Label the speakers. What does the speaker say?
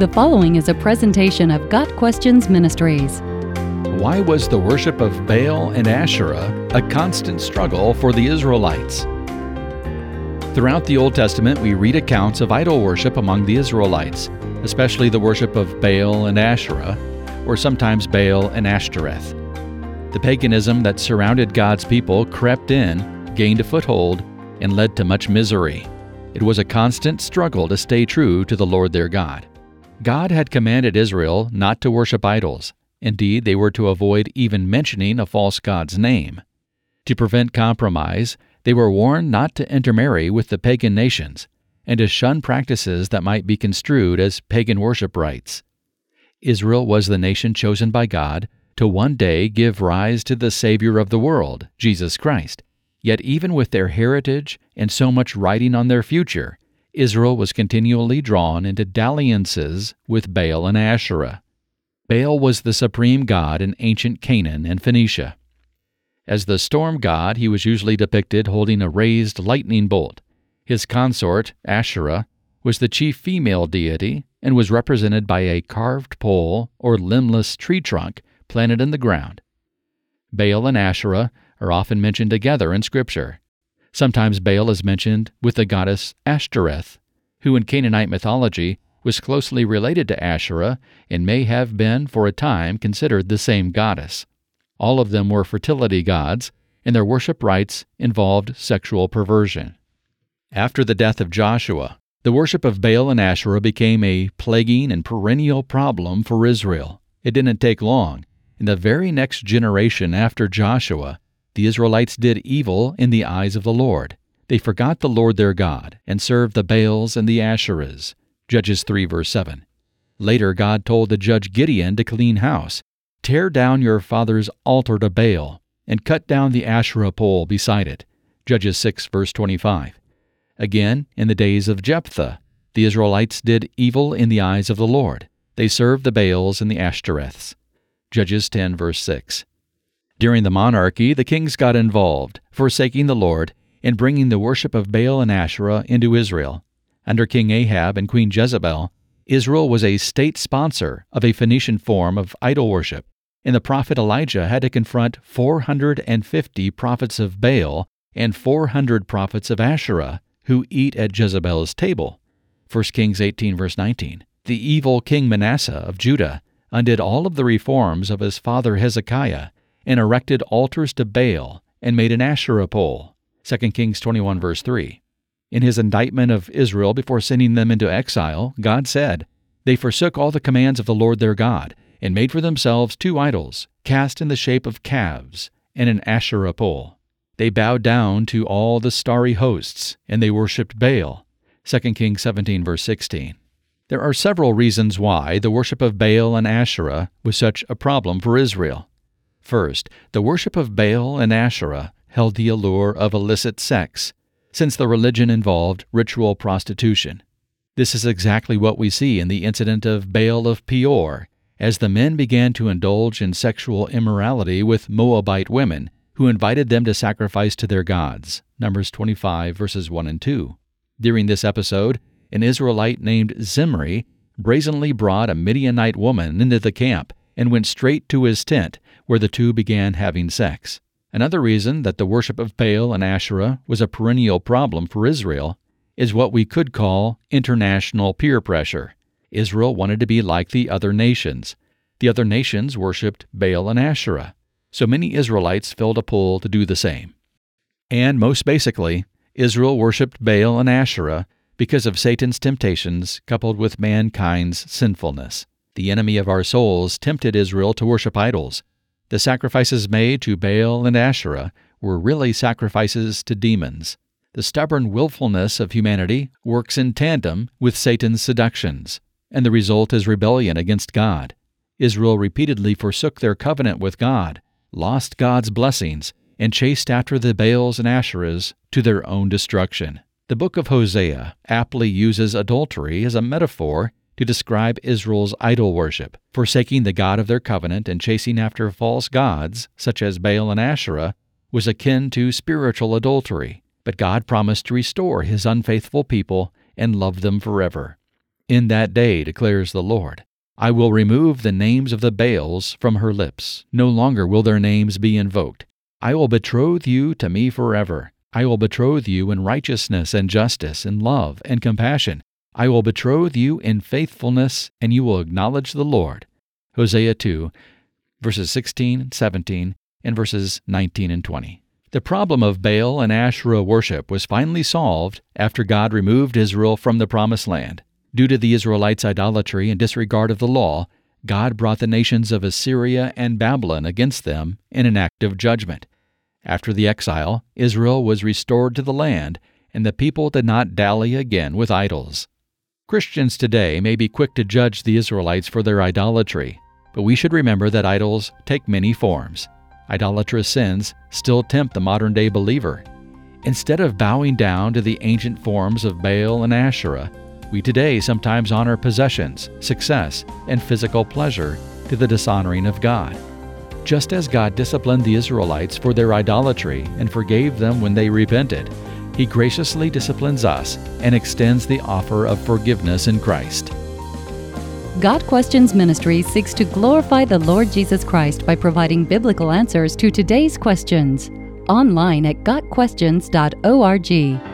Speaker 1: The following is a presentation of Got Questions Ministries.
Speaker 2: Why was the worship of Baal and Asherah a constant struggle for the Israelites? Throughout the Old Testament, we read accounts of idol worship among the Israelites, especially the worship of Baal and Asherah, or sometimes Baal and Ashtoreth. The paganism that surrounded God's people crept in, gained a foothold, and led to much misery. It was a constant struggle to stay true to the Lord their God. God had commanded Israel not to worship idols. Indeed, they were to avoid even mentioning a false god's name. To prevent compromise, they were warned not to intermarry with the pagan nations and to shun practices that might be construed as pagan worship rites. Israel was the nation chosen by God to one day give rise to the Savior of the world, Jesus Christ. Yet, even with their heritage and so much writing on their future, Israel was continually drawn into dalliances with Baal and Asherah. Baal was the supreme god in ancient Canaan and Phoenicia. As the storm god, he was usually depicted holding a raised lightning bolt. His consort, Asherah, was the chief female deity and was represented by a carved pole or limbless tree trunk planted in the ground. Baal and Asherah are often mentioned together in Scripture. Sometimes Baal is mentioned with the goddess Ashtoreth, who in Canaanite mythology was closely related to Asherah and may have been for a time considered the same goddess. All of them were fertility gods, and their worship rites involved sexual perversion. After the death of Joshua, the worship of Baal and Asherah became a plaguing and perennial problem for Israel. It didn't take long. In the very next generation after Joshua, the Israelites did evil in the eyes of the Lord. They forgot the Lord their God and served the Baals and the Asherahs. Judges 3 verse 7. Later, God told the judge Gideon to clean house, tear down your father's altar to Baal, and cut down the Asherah pole beside it. Judges 6 verse 25. Again, in the days of Jephthah, the Israelites did evil in the eyes of the Lord. They served the Baals and the Ashtoreths. Judges 10 verse 6. During the monarchy, the kings got involved, forsaking the Lord and bringing the worship of Baal and Asherah into Israel. Under King Ahab and Queen Jezebel, Israel was a state sponsor of a Phoenician form of idol worship, and the prophet Elijah had to confront 450 prophets of Baal and 400 prophets of Asherah who eat at Jezebel's table. 1 Kings 18 verse 19. The evil king Manasseh of Judah undid all of the reforms of his father Hezekiah and erected altars to Baal and made an Asherah pole. 2 Kings 21 verse 3. In his indictment of Israel before sending them into exile, God said, They forsook all the commands of the Lord their God, and made for themselves two idols, cast in the shape of calves, and an Asherah pole. They bowed down to all the starry hosts, and they worshipped Baal. 2 Kings 17 verse 16. There are several reasons why the worship of Baal and Asherah was such a problem for Israel. First, the worship of Baal and Asherah held the allure of illicit sex, since the religion involved ritual prostitution. This is exactly what we see in the incident of Baal of Peor, as the men began to indulge in sexual immorality with Moabite women, who invited them to sacrifice to their gods. Numbers 25, verses 1 and 2. During this episode, an Israelite named Zimri brazenly brought a Midianite woman into the camp and went straight to his tent, where the two began having sex. Another reason that the worship of Baal and Asherah was a perennial problem for Israel is what we could call international peer pressure. Israel wanted to be like the other nations. The other nations worshipped Baal and Asherah, so many Israelites felt a pull to do the same. And most basically, Israel worshipped Baal and Asherah because of Satan's temptations coupled with mankind's sinfulness. The enemy of our souls tempted Israel to worship idols, the sacrifices made to Baal and Asherah were really sacrifices to demons. The stubborn willfulness of humanity works in tandem with Satan's seductions, and the result is rebellion against God. Israel repeatedly forsook their covenant with God, lost God's blessings, and chased after the Baals and Asherahs to their own destruction. The book of Hosea aptly uses adultery as a metaphor to describe Israel's idol worship, forsaking the God of their covenant and chasing after false gods, such as Baal and Asherah, was akin to spiritual adultery. But God promised to restore his unfaithful people and love them forever. In that day, declares the Lord, I will remove the names of the Baals from her lips. No longer will their names be invoked. I will betroth you to me forever. I will betroth you in righteousness and justice, in love and compassion. I will betroth you in faithfulness, and you will acknowledge the Lord. Hosea 2, verses 16, 17, and verses 19 and 20. The problem of Baal and Asherah worship was finally solved after God removed Israel from the Promised Land. Due to the Israelites' idolatry and disregard of the law, God brought the nations of Assyria and Babylon against them in an act of judgment. After the exile, Israel was restored to the land, and the people did not dally again with idols. Christians today may be quick to judge the Israelites for their idolatry, but we should remember that idols take many forms. Idolatrous sins still tempt the modern day believer. Instead of bowing down to the ancient forms of Baal and Asherah, we today sometimes honor possessions, success, and physical pleasure to the dishonoring of God. Just as God disciplined the Israelites for their idolatry and forgave them when they repented, He graciously disciplines us and extends the offer of forgiveness in Christ.
Speaker 1: Got Questions Ministry seeks to glorify the Lord Jesus Christ by providing biblical answers to today's questions. Online at GotQuestions.org.